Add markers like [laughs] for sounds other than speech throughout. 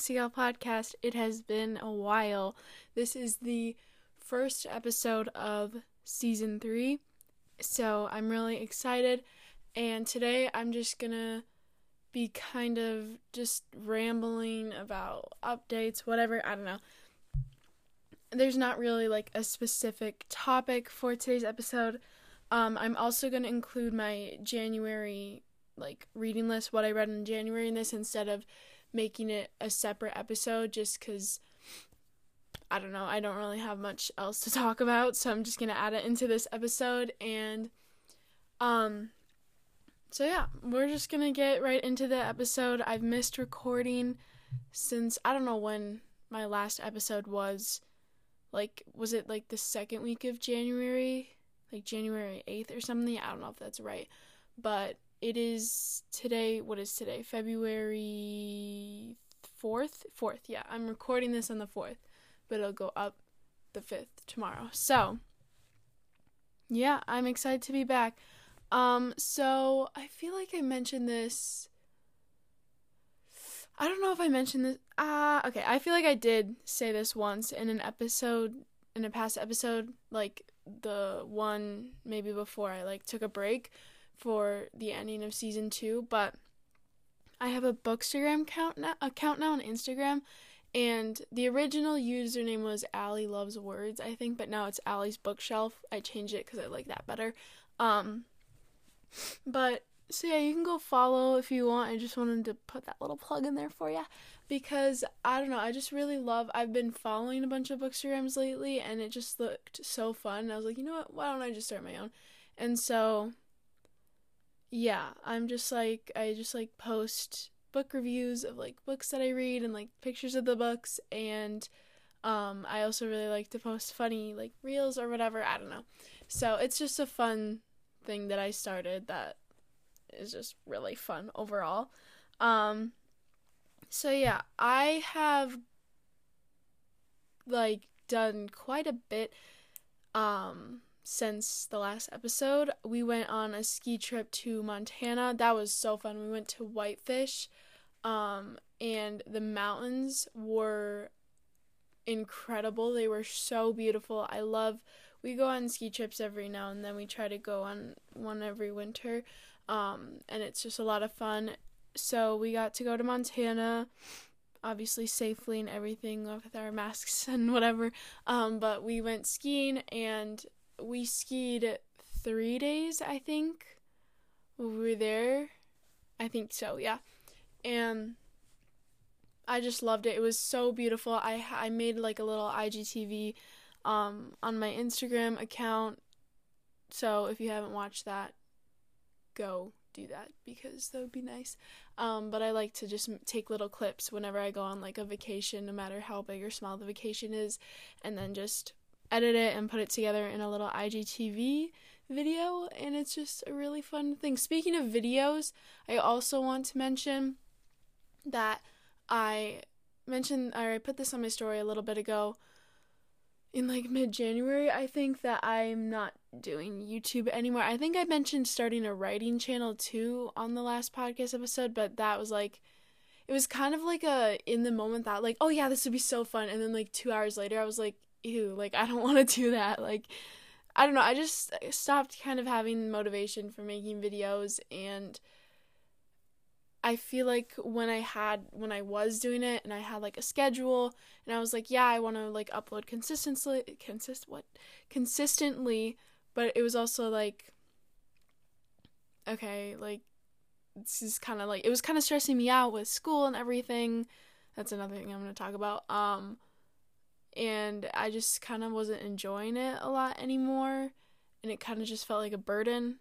Seagull Podcast. It has been a while. This is the first episode of season three, so I'm really excited. And today I'm just gonna be kind of just rambling about updates, whatever. I don't know. There's not really like a specific topic for today's episode. Um, I'm also gonna include my January like reading list, what I read in January in this instead of making it a separate episode just because I don't know, I don't really have much else to [laughs] talk about, so I'm just gonna add it into this episode and um so yeah, we're just gonna get right into the episode. I've missed recording since I don't know when my last episode was. Like was it like the second week of January? Like January 8th or something? I don't know if that's right. But it is today. What is today? February 4th? 4th, yeah. I'm recording this on the 4th, but it'll go up the 5th tomorrow. So, yeah, I'm excited to be back. Um, so I feel like I mentioned this. I don't know if I mentioned this. Ah, uh, okay. I feel like I did say this once in an episode, in a past episode, like the one maybe before I like took a break for the ending of season two, but I have a Bookstagram account now, account now on Instagram, and the original username was Allie Loves Words, I think, but now it's Allie's Bookshelf. I changed it because I like that better. Um, but so yeah, you can go follow if you want. I just wanted to put that little plug in there for you because I don't know, I just really love. I've been following a bunch of bookstagrams lately, and it just looked so fun. I was like, you know what? Why don't I just start my own? And so yeah, I'm just like I just like post book reviews of like books that I read and like pictures of the books and um I also really like to post funny like reels or whatever, I don't know. So it's just a fun thing that I started that is just really fun overall. Um so yeah, I have like done quite a bit um since the last episode. We went on a ski trip to Montana. That was so fun. We went to Whitefish, um, and the mountains were incredible. They were so beautiful. I love. We go on ski trips every now and then. We try to go on one every winter, um, and it's just a lot of fun. So we got to go to Montana obviously safely and everything with our masks [laughs] and whatever. Um, but we went skiing and we skied three days, I think. We were there. I think so, yeah. And I just loved it. It was so beautiful. I I made like a little IGTV um on my Instagram account. So if you haven't watched that, go do that because that would be nice. Um, but I like to just take little clips whenever I go on like a vacation, no matter how big or small the vacation is, and then just edit it and put it together in a little IGTV video, and it's just a really fun thing. Speaking of videos, I also want to mention that I mentioned, or I put this on my story a little bit ago. In like mid January, I think that I'm not doing YouTube anymore. I think I mentioned starting a writing channel too on the last podcast episode, but that was like it was kind of like a in the moment that like oh yeah this would be so fun and then like 2 hours later I was like ew, like I don't [laughs] want to do that. Like I don't know, I just stopped kind of having motivation for making videos and I feel like when I had when I was doing it and I had like a schedule and I was like, yeah, I want to like upload consistently consist what consistently, but it was also like okay, like this is kind of like it was kind of stressing me out with school and everything. That's another thing I'm going to talk about. Um and I just kind of wasn't enjoying it a lot anymore and it kind of just felt like a burden.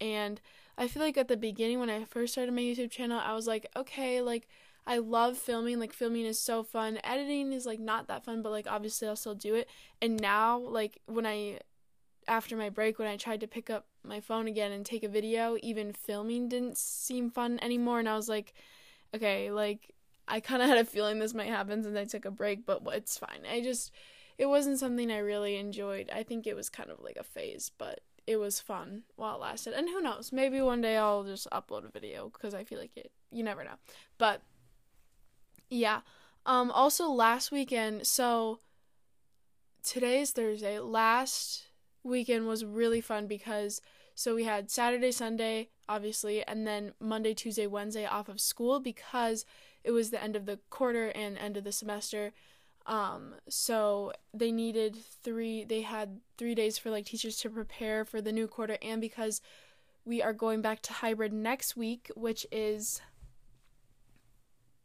And I feel like at the beginning when I first started my YouTube channel I was like okay like I love filming like filming is so fun. Editing is like not that fun but like obviously I'll still do it. And now like when I after my break when I tried to pick up my phone again and take a video even filming didn't seem fun anymore. And I was like okay like I kind of had a feeling this might happen since I took a break, but it's fine. I just, it wasn't something I really enjoyed. I think it was kind of like a phase, but it was fun while it lasted. And who knows, maybe one day I'll just upload a video because I feel like it, you never know. But Yeah. Um also last weekend, so today is Thursday. Last weekend was really fun because so we had Saturday, Sunday, obviously, and then Monday, Tuesday, Wednesday off of school because it was the end of the quarter and end of the semester. Um, so they needed three, they had three days for like teachers to prepare for the new quarter, and because we are going back to hybrid next week, which is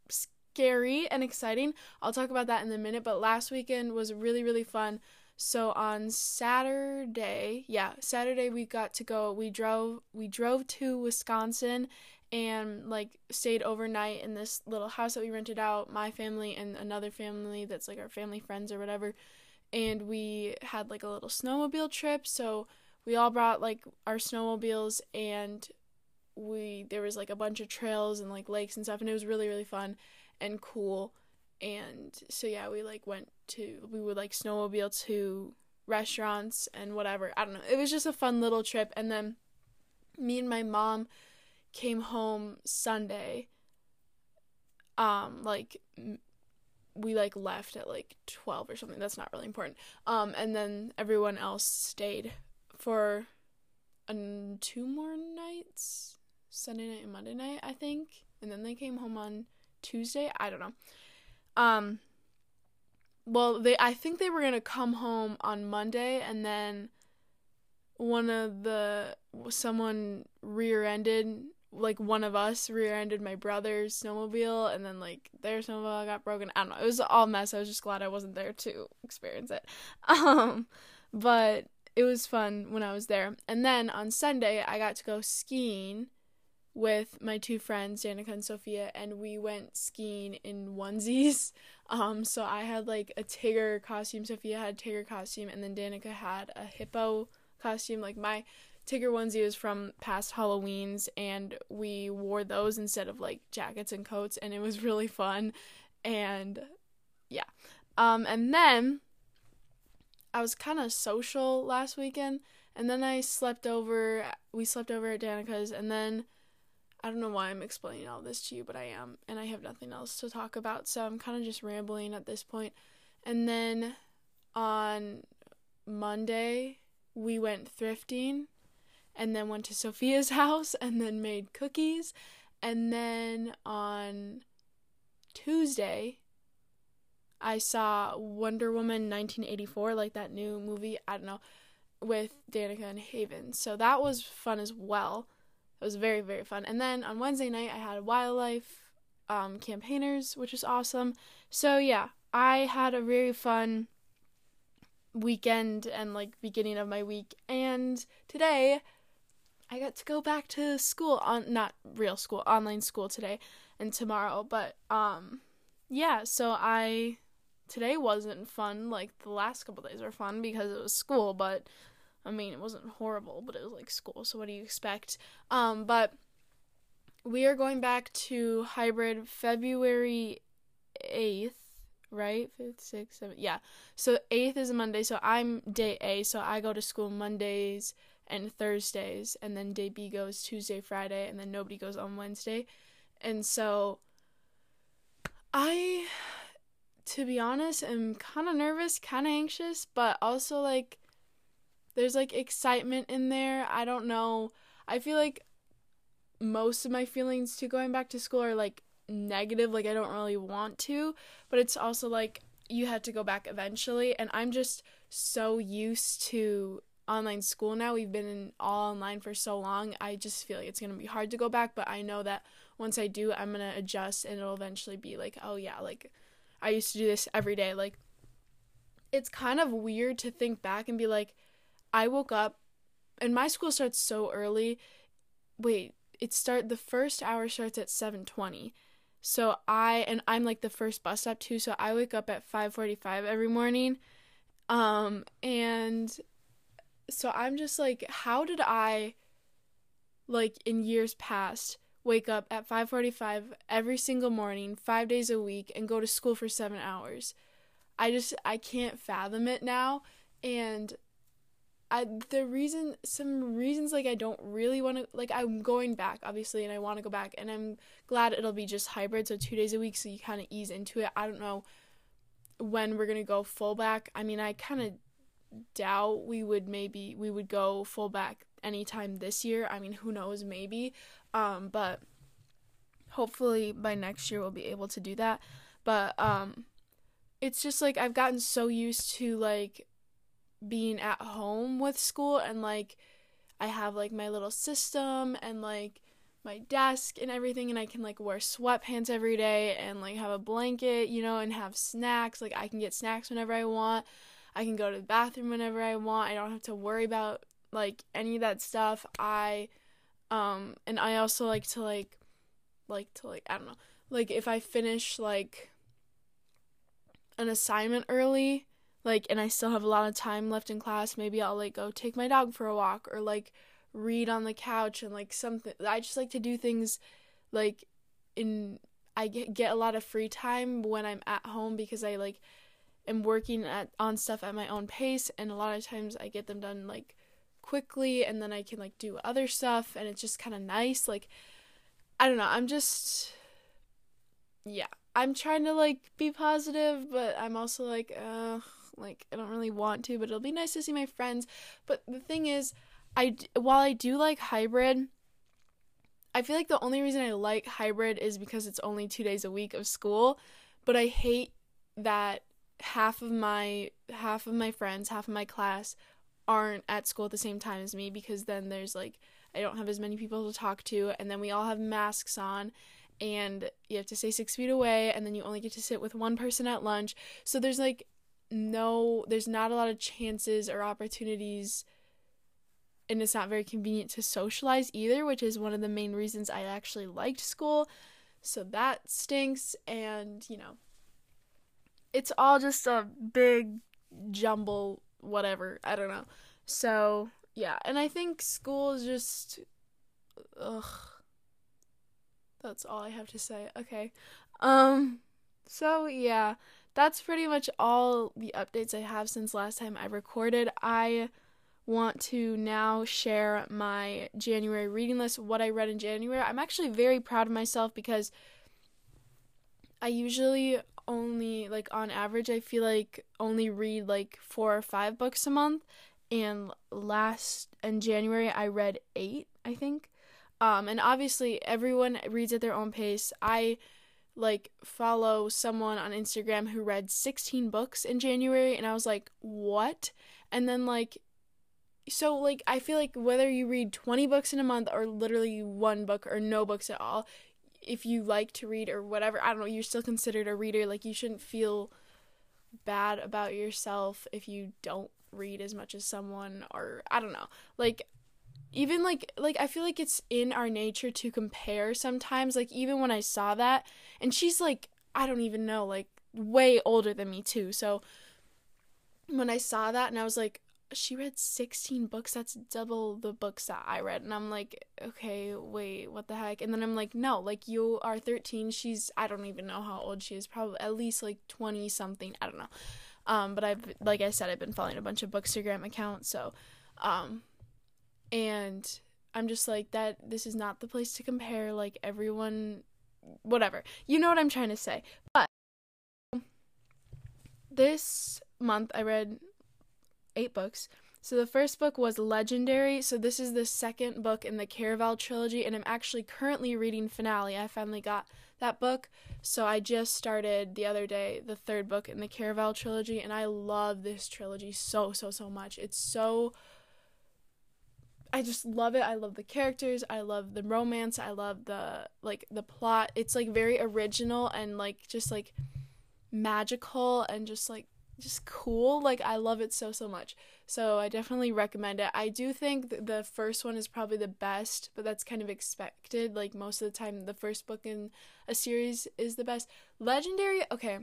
scary and exciting. I'll talk about that in a minute, but last weekend was really, really fun. So on Saturday, yeah, Saturday we got to go. We drove we drove to Wisconsin and like stayed overnight in this little house that we rented out, my family and another family that's like our family friends or whatever. And we had like a little snowmobile trip, so we all brought like our snowmobiles and we there was like a bunch of trails and like lakes and stuff and it was really really fun and cool. And so yeah we like went to we would like snowmobile to restaurants and whatever. I don't know. It was just a fun little trip. And then me and my mom came home sunday um like we like left at like 12 or something. That's not really important. Um and then everyone else stayed for um, two more nights sunday night and monday night i think. And then they came home on tuesday. I don't know. Um well they I think they were to come home on Monday and then one of the someone rear-ended like one of us rear-ended my brother's snowmobile and then like their snowmobile got broken. I don't know. It was all mess. I was just glad I wasn't there to experience it. [laughs] Um but it was fun when I was there. And then on Sunday I got to go skiing with my two friends, Danica and Sophia, and we went skiing in onesies. [laughs] Um, so I had like a tiger costume, Sophia had a Tigger costume, and then Danica had a hippo costume. Like my Tigger onesie was from past Halloweens, and we wore those instead of like jackets and coats, and it was really fun. And yeah. Um, and then I was kind of social last weekend, and then I slept over. We slept over at Danica's, and then I don't know why I'm explaining all this to you, but I am, and I have nothing else to talk about, so I'm kind of just rambling at this point. And then on Monday, we went thrifting, and then went to Sophia's [laughs] house, and then made cookies. And then on Tuesday, I saw Wonder Woman 1984, like that new movie, I don't know, with Danica and Haven. So that was fun as well. It was very, very fun. And then on Wednesday night, I had WyldLife um, campaigners, which was awesome. So, yeah, I had a very fun weekend and like beginning of my week. And today, I got to go back to school on not real school, online school today and tomorrow. But, um, yeah, so I today wasn't fun like the last couple days were fun because it was school, but I mean, it wasn't horrible, but it was like school, so what do you expect? Um, but we are going back to hybrid February 8th, right? 5th, 6th, 7th. Yeah. So 8th is a Monday, so I'm day A, so I go to school Mondays and Thursdays, and then day B goes Tuesday, Friday, and then nobody goes on Wednesday. And so I to be honest am kind of nervous, kind of anxious, but also like there's like excitement in there. I don't know. I feel like most of my feelings to going back to school are like negative, like I don't really want to, but it's also like you had to go back eventually and I'm just so used to online school now. We've been in all online for so long. I just feel like it's going to be hard to go back, but I know that once I do, I'm going to adjust and it'll eventually be like, oh yeah, like I used to do this every day. Like it's kind of weird to think back and be like, I woke up and my school starts so early. Wait, it start the first hour starts at 7:20. So I and I'm like the first bus stop too, so I wake up at 5:45 every morning. Um and so I'm just like how did I like in years past wake up at 5:45 every single morning, 5 days a week and go to school for 7 hours? I just I can't fathom it now and I the reason some reasons like I don't really want to like I'm going back obviously and I want to go back and I'm glad it'll be just hybrid so 2 days a week so you kind of ease into it. I don't know when we're to go full back. I mean, I kind of doubt we would maybe we would go full back anytime this year. I mean, who knows, maybe. Um but hopefully by next year we'll be able to do that. But um it's just like I've gotten so used to like being at home with school and like I have like my little system and like my desk and everything and I can like wear sweatpants every day and like have a blanket, you know, and have snacks. Like I can get snacks whenever I want. I can go to the bathroom whenever I want. I don't have to worry about like any of that stuff. I um and I also like to like like to like I don't know. Like if I finish like an assignment early, like and I still have a lot of time left in class, maybe I'll like go take my dog for a walk or like read on the couch and like something I just like to do things like in I get get a lot of free time when I'm at home because I like am working at on stuff at my own pace and a lot of times I get them done like quickly and then I can like do other stuff and it's just kind of nice like I don't know I'm just yeah I'm trying to like be positive but I'm also like uh like I don't really want to, but it'll be nice to see my friends. But the thing is, I while I do like hybrid, I feel like the only reason I like hybrid is because it's only 2 days a week of school, but I hate that half of my half of my friends, half of my class aren't at school at the same time as me because then there's like I don't have as many people to talk to and then we all have masks on and you have to stay six feet away and then you only get to sit with one person at lunch. So there's like no there's not a lot of chances or opportunities and it's not very convenient to socialize either which is one of the main reasons i actually liked school. So that stinks and you know it's all just a big jumble whatever. I don't know. So yeah. And i think school is just ugh. That's all i have to say. Okay. Um so yeah. That's pretty much all the updates I have since last time I recorded. I want to now share my January reading list, what I read in January. I'm actually very proud of myself because I usually only like on average I feel like only read like 4 or 5 books a month and last in January I read 8, I think. Um and obviously everyone reads at their own pace. I like follow someone on Instagram who read 16 books in January and I was like, "What?" And then like so like I feel like whether you read 20 books in a month or literally one book or no books at all, if you like to read or whatever, I don't know, you're still considered a reader. Like you shouldn't feel bad about yourself if you don't read as much as someone or I don't know. Like even like like I feel like it's in our nature to compare sometimes like even when I saw that and she's like I don't even know like way older than me too so when I saw that and I was like she read 16 books that's double the books that I read and I'm like okay wait what the heck and then I'm like no like you are 13 she's I don't even know how old she is probably at least like 20 something I don't know um but I've like I said I've been following a bunch of bookstagram accounts so um and I'm just like that this is not the place to compare like everyone whatever. You know what I'm trying to say. But this month I read 8 books. So the first book was Legendary. So this is the second book in the Caraval trilogy and I'm actually currently reading Finale. I finally got that book. So I just started the other day the third book in the Caraval trilogy and I love this trilogy so so so much. It's so I just love it. I love the characters. I love the romance. I love the like the plot. It's like very original and like just like magical and just like just cool. Like I love it so so much. So I definitely recommend it. I do think the first one is probably the best, but that's kind of expected. Like most of the time the first book in a series is the best. Legendary, okay.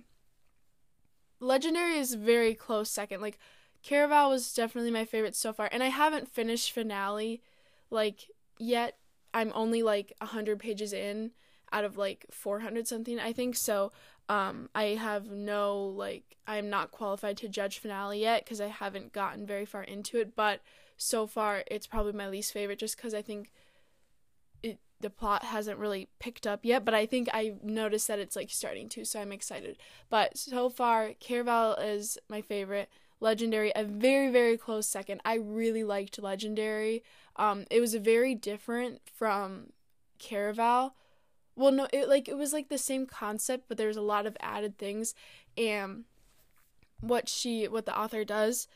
Legendary is very close second. Like Caraval was definitely my favorite so far, and I haven't finished finale like yet. I'm only like 100 pages in. out of like 400 something, I think. So um, I have no, like, I'm not qualified to judge finale yet because I haven't gotten very far into it. But so far, it's probably my least favorite just because I think it the plot hasn't really picked up yet. But I think I noticed that it's like starting to, so I'm excited. But so far, Caraval is my favorite. Legendary, a very, very close second. I really liked Legendary. Um, it was very different from Caraval. Well, no, it like it was like the same concept, but there's a lot of added things. And what she, what the author does,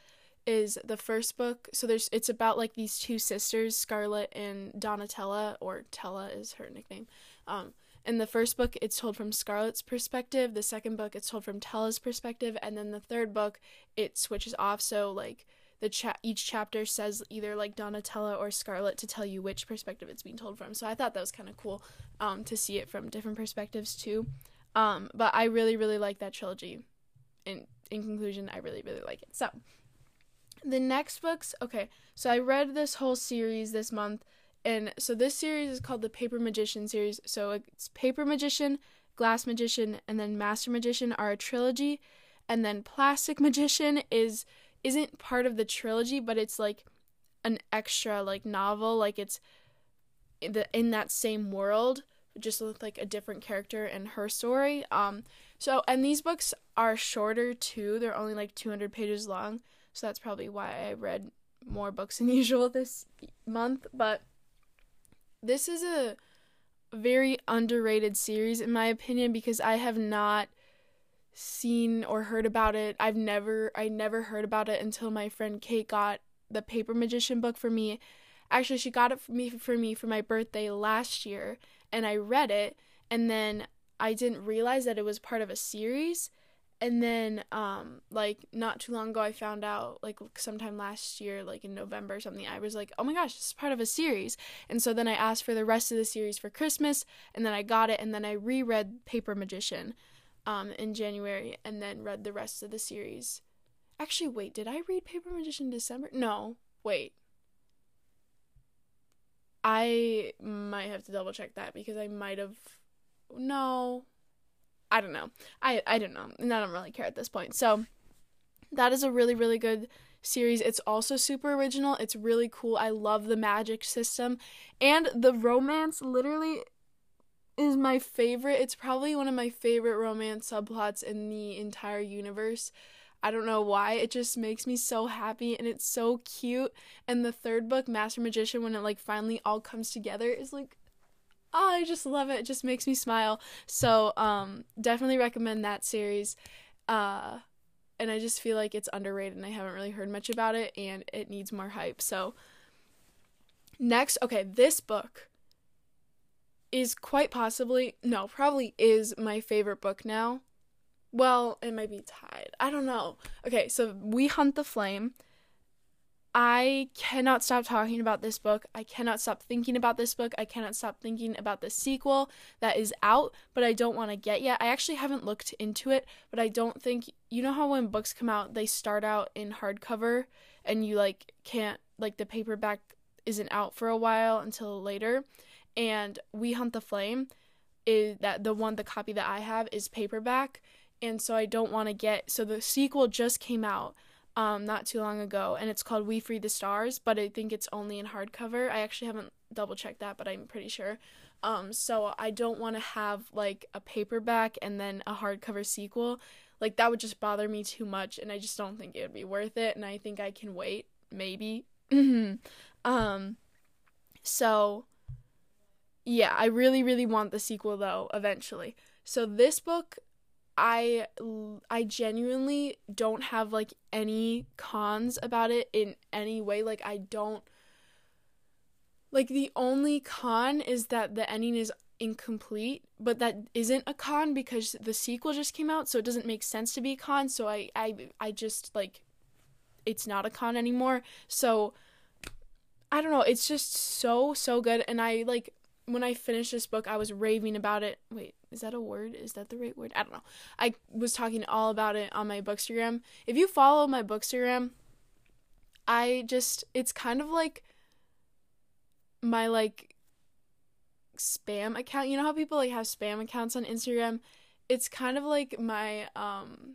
is the first book. So there's it's about like these two sisters, Scarlet and Donatella, or Tella is her nickname. Um, in the first book, it's told from Scarlet's perspective. The second book, it's told from Tella's perspective, and then the third book, it switches off. So like the cha- each chapter says either like Donatella or Scarlet to tell you which perspective it's being told from. So I thought that was kind of cool um, to see it from different perspectives too. Um, but I really really like that trilogy. In in conclusion, I really really like it. So the next books, okay. So I read this whole series this month. And so this series is called the Paper Magician series. So it's Paper Magician, Glass Magician, and then Master Magician are a trilogy, and then Plastic Magician is isn't part of the trilogy, but it's like an extra like novel, like it's in, the, in that same world, just with like a different character and her story. Um so and these books are shorter too. They're only like 200 pages long. So that's probably why I read more books than [laughs] usual this month, but this is a very underrated series in my opinion because I have not seen or heard about it. I've never I never heard about it until my friend Kate got the Paper Magician book for me. Actually, she got it for me for me for my birthday last year and I read it and then I didn't realize that it was part of a series and then um like not too long ago i found out like sometime last year like in november or something i was like oh my gosh this is part of a series and so then i asked for the rest of the series for christmas and then i got it and then i reread paper magician um in january and then read the rest of the series actually wait did i read paper magician december no wait i might have to double check that because i might have no I don't know. I I don't know. And I don't really care at this point. So that is a really really good series. It's also super original. It's really cool. I love the magic system and the romance literally is my favorite. It's probably one of my favorite romance subplots in the entire universe. I don't know why. It just makes me so happy and it's so cute. And the third book, Master Magician, when it like finally all comes together is like oh, I just love it. It just makes me smile. So, um, definitely recommend that series. Uh, and I just feel like it's underrated and I haven't really heard much about it and it needs more hype. So, next, okay, this book is quite possibly, no, probably is my favorite book now. Well, it might be tied. I don't know. Okay, so We Hunt the Flame I cannot stop talking about this book. I cannot stop thinking about this book. I cannot stop thinking about the sequel that is out, but I don't want to get yet. I actually haven't looked into it, but I don't think you know how when books come out, they start out in hardcover and you like can't like the paperback isn't out for a while until later. And We Hunt the Flame is that the one the copy that I have is paperback, and so I don't want to get so the sequel just came out um, not too long ago, and it's called We Free the Stars, but I think it's only in hardcover. I actually haven't double checked that, but I'm pretty sure. Um, so I don't want to have like a paperback and then a hardcover sequel. Like that would just bother me too much, and I just don't think it would be worth it. And I think I can wait, maybe. [laughs] um, so yeah, I really, really want the sequel though, eventually. So this book I I genuinely don't have like any cons about it in any way. Like I don't like the only con is that the ending is incomplete, but that isn't a con because the sequel just came out, so it doesn't make sense to be a con. So I I I just like it's not a con anymore. So I don't know, it's just so so good and I like when I finished this book, I was raving about it. Wait, is that a word? Is that the right word? I don't know. I was talking all about it on my bookstagram. If you follow my bookstagram, I just it's kind of like my like spam account. You know how people like have spam accounts on Instagram? It's kind of like my um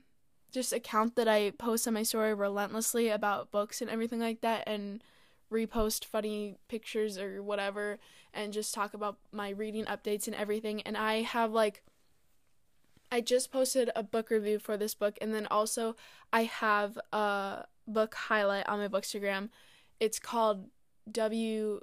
just account that I post on my story relentlessly about books and everything like that and repost funny pictures or whatever and just talk about my reading updates and everything and I have like I just posted a book review for this book and then also I have a book highlight on my bookstagram. It's called WHTF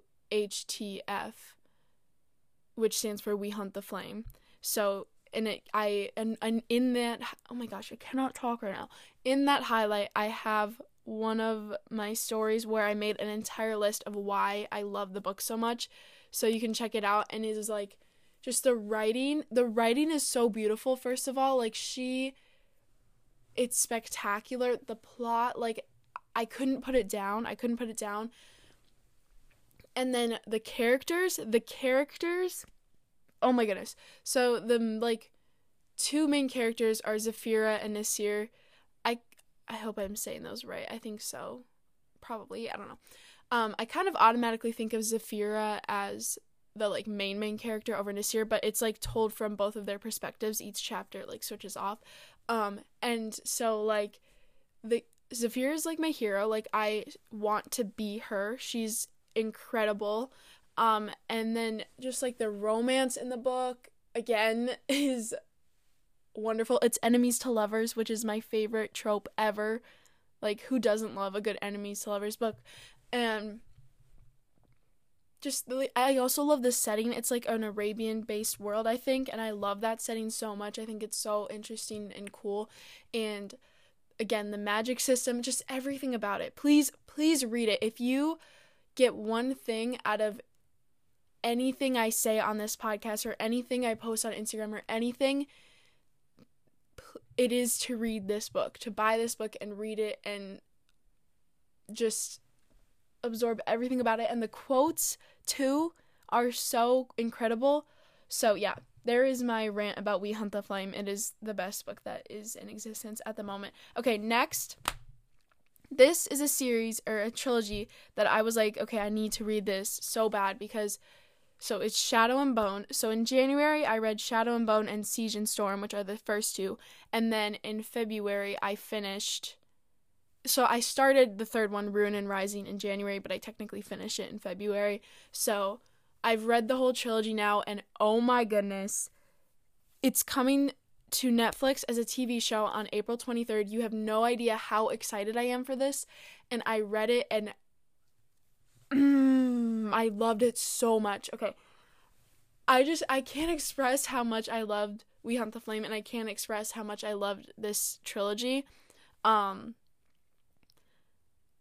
which stands for We Hunt the Flame. So and it I and, and in that oh my gosh, I cannot talk right now. In that highlight I have one of my stories where I made an entire list of why I love the book so much. So you can check it out and it is like just the writing, the writing is so beautiful first of all, like she it's spectacular. The plot like I couldn't put it down. I couldn't put it down. And then the characters, the characters oh my goodness. So the like two main characters are Zafira and Nasir. I hope I'm saying those right. I think so. Probably. I don't know. Um, I kind of automatically think of Zafira as the like main main character over Nasir, but it's like told from both of their perspectives. Each chapter like switches off. Um, and so like the Zafira is like my hero. Like I want to be her. She's incredible. Um, and then just like the romance in the book again [laughs] is wonderful. It's enemies to lovers, which is my favorite trope ever. Like who doesn't love a good enemies to lovers book? And just I also love the setting. It's like an Arabian based world, I think, and I love that setting so much. I think it's so interesting and cool. And again, the magic system, just everything about it. Please, please read it. If you get one thing out of anything I say on this podcast or anything I post on Instagram or anything, it is to read this book, to buy this book and read it and just absorb everything about it. And the quotes, too, are so incredible. So, yeah, there is my rant about We Hunt the Flame. It is the best book that is in existence at the moment. Okay, next. This is a series or a trilogy that I was like, okay, I need to read this so bad because so it's Shadow and Bone. So in January, I read Shadow and Bone and Siege and Storm, which are the first two. And then in February, I finished. So I started the third one, Ruin and Rising, in January, but I technically finished it in February. So I've read the whole trilogy now, and oh my goodness, it's coming to Netflix as a TV show on April 23rd. You have no idea how excited I am for this. And I read it, and [clears throat] Mm, I loved it so much. Okay. I just I can't express how much I loved We Hunt the Flame and I can't express how much I loved this trilogy. Um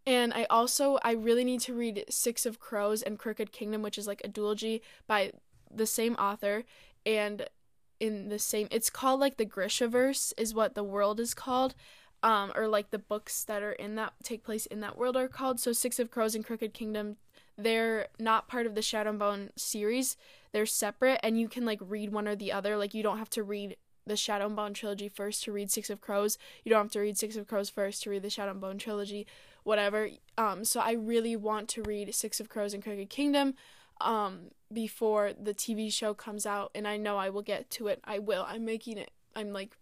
and I also I really need to read Six of Crows and Crooked Kingdom, which is like a duology by the same author and in the same it's called like the Grishaverse is what the world is called um, or like the books that are in that take place in that world are called. So Six of Crows and Crooked Kingdom, they're not part of the Shadow and Bone series. They're separate, and you can like read one or the other. Like you don't have to read the Shadow and Bone trilogy first to read Six of Crows. You don't have to read Six of Crows first to read the Shadow and Bone trilogy, whatever. Um, so I really want to read Six of Crows and Crooked Kingdom um before the TV show comes out and I know I will get to it. I will. I'm making it I'm like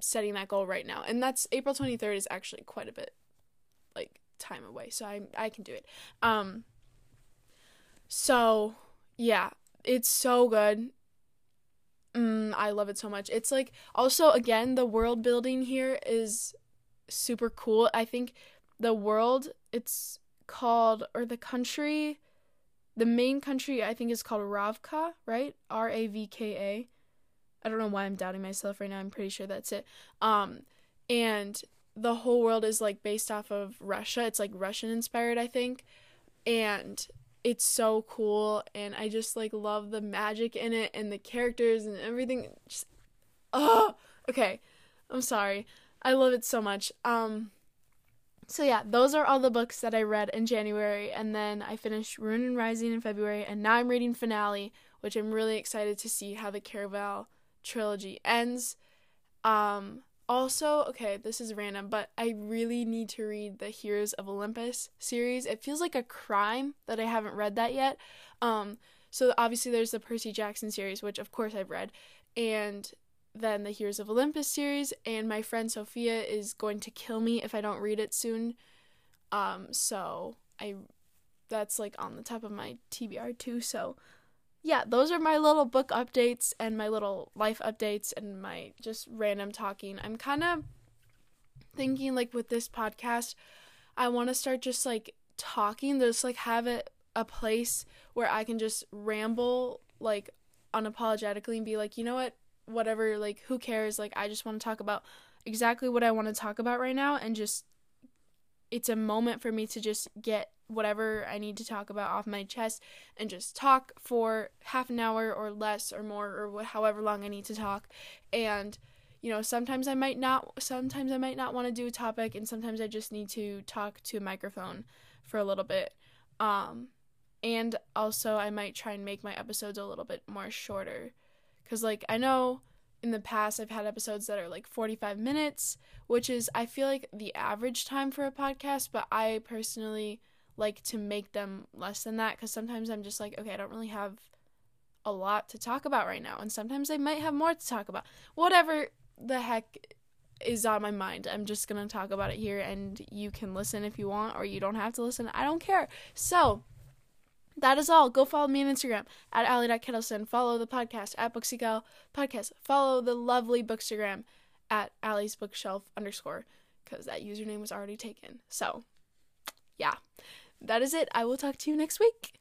setting that goal right now. And that's April 23rd is actually quite a bit like time away. So I I can do it. Um so yeah, it's so good. Mm, I love it so much. It's like also again the world building here is super cool. I think the world it's called or the country the main country I think is called Ravka, right? R A V K A. I don't know why I'm doubting myself right now. I'm pretty sure that's it. Um, and the whole world is like based off of Russia. It's like Russian inspired, I think. And it's so cool and I just like love the magic in it and the characters and everything just oh okay. I'm sorry. I love it so much. Um so yeah, those are all the books that I read in January and then I finished Ruin and Rising in February and now I'm reading Finale, which I'm really excited to see how the Caraval trilogy ends. Um, also, okay, this is random, but I really need to read the Heroes of Olympus series. It feels like a crime that I haven't read that yet. Um, So obviously there's the Percy Jackson series, which of course I've read, and then the Heroes of Olympus series, and my friend Sophia is going to kill me if I don't read it soon. Um, so I that's like on the top of my TBR too. So yeah, those are my little book updates and my little life updates and my just random talking. I'm kind of thinking like with this podcast, I want to start just like talking, just like have it a place where I can just ramble like unapologetically and be like, you know what, whatever, like who cares? Like I just want to talk about exactly what I want to talk about right now and just it's a moment for me to just get whatever I need to talk about off my chest and just talk for half an hour or less or more or however long I need to talk. And you know sometimes I might not sometimes I might not want to do a topic and sometimes I just need to talk to a microphone for a little bit. Um and also I might try and make my episodes a little bit more shorter. Cuz like I know in the past I've had episodes that are like 45 minutes, which is I feel like the average time for a podcast, but I personally like to make them less than that cuz sometimes I'm just like, okay, I don't really have a lot to talk about right now, and sometimes I might have more to talk about. Whatever the heck is on my mind. I'm just going to talk about it here and you can listen if you want or you don't have to listen. I don't care. So, that is all. Go follow me on Instagram at Allie.Ketelsen. Follow the podcast at Booksygal Podcast. Follow the lovely Bookstagram at Allie's Bookshelf underscore because that username was already taken. So, yeah, that is it. I will talk to you next week.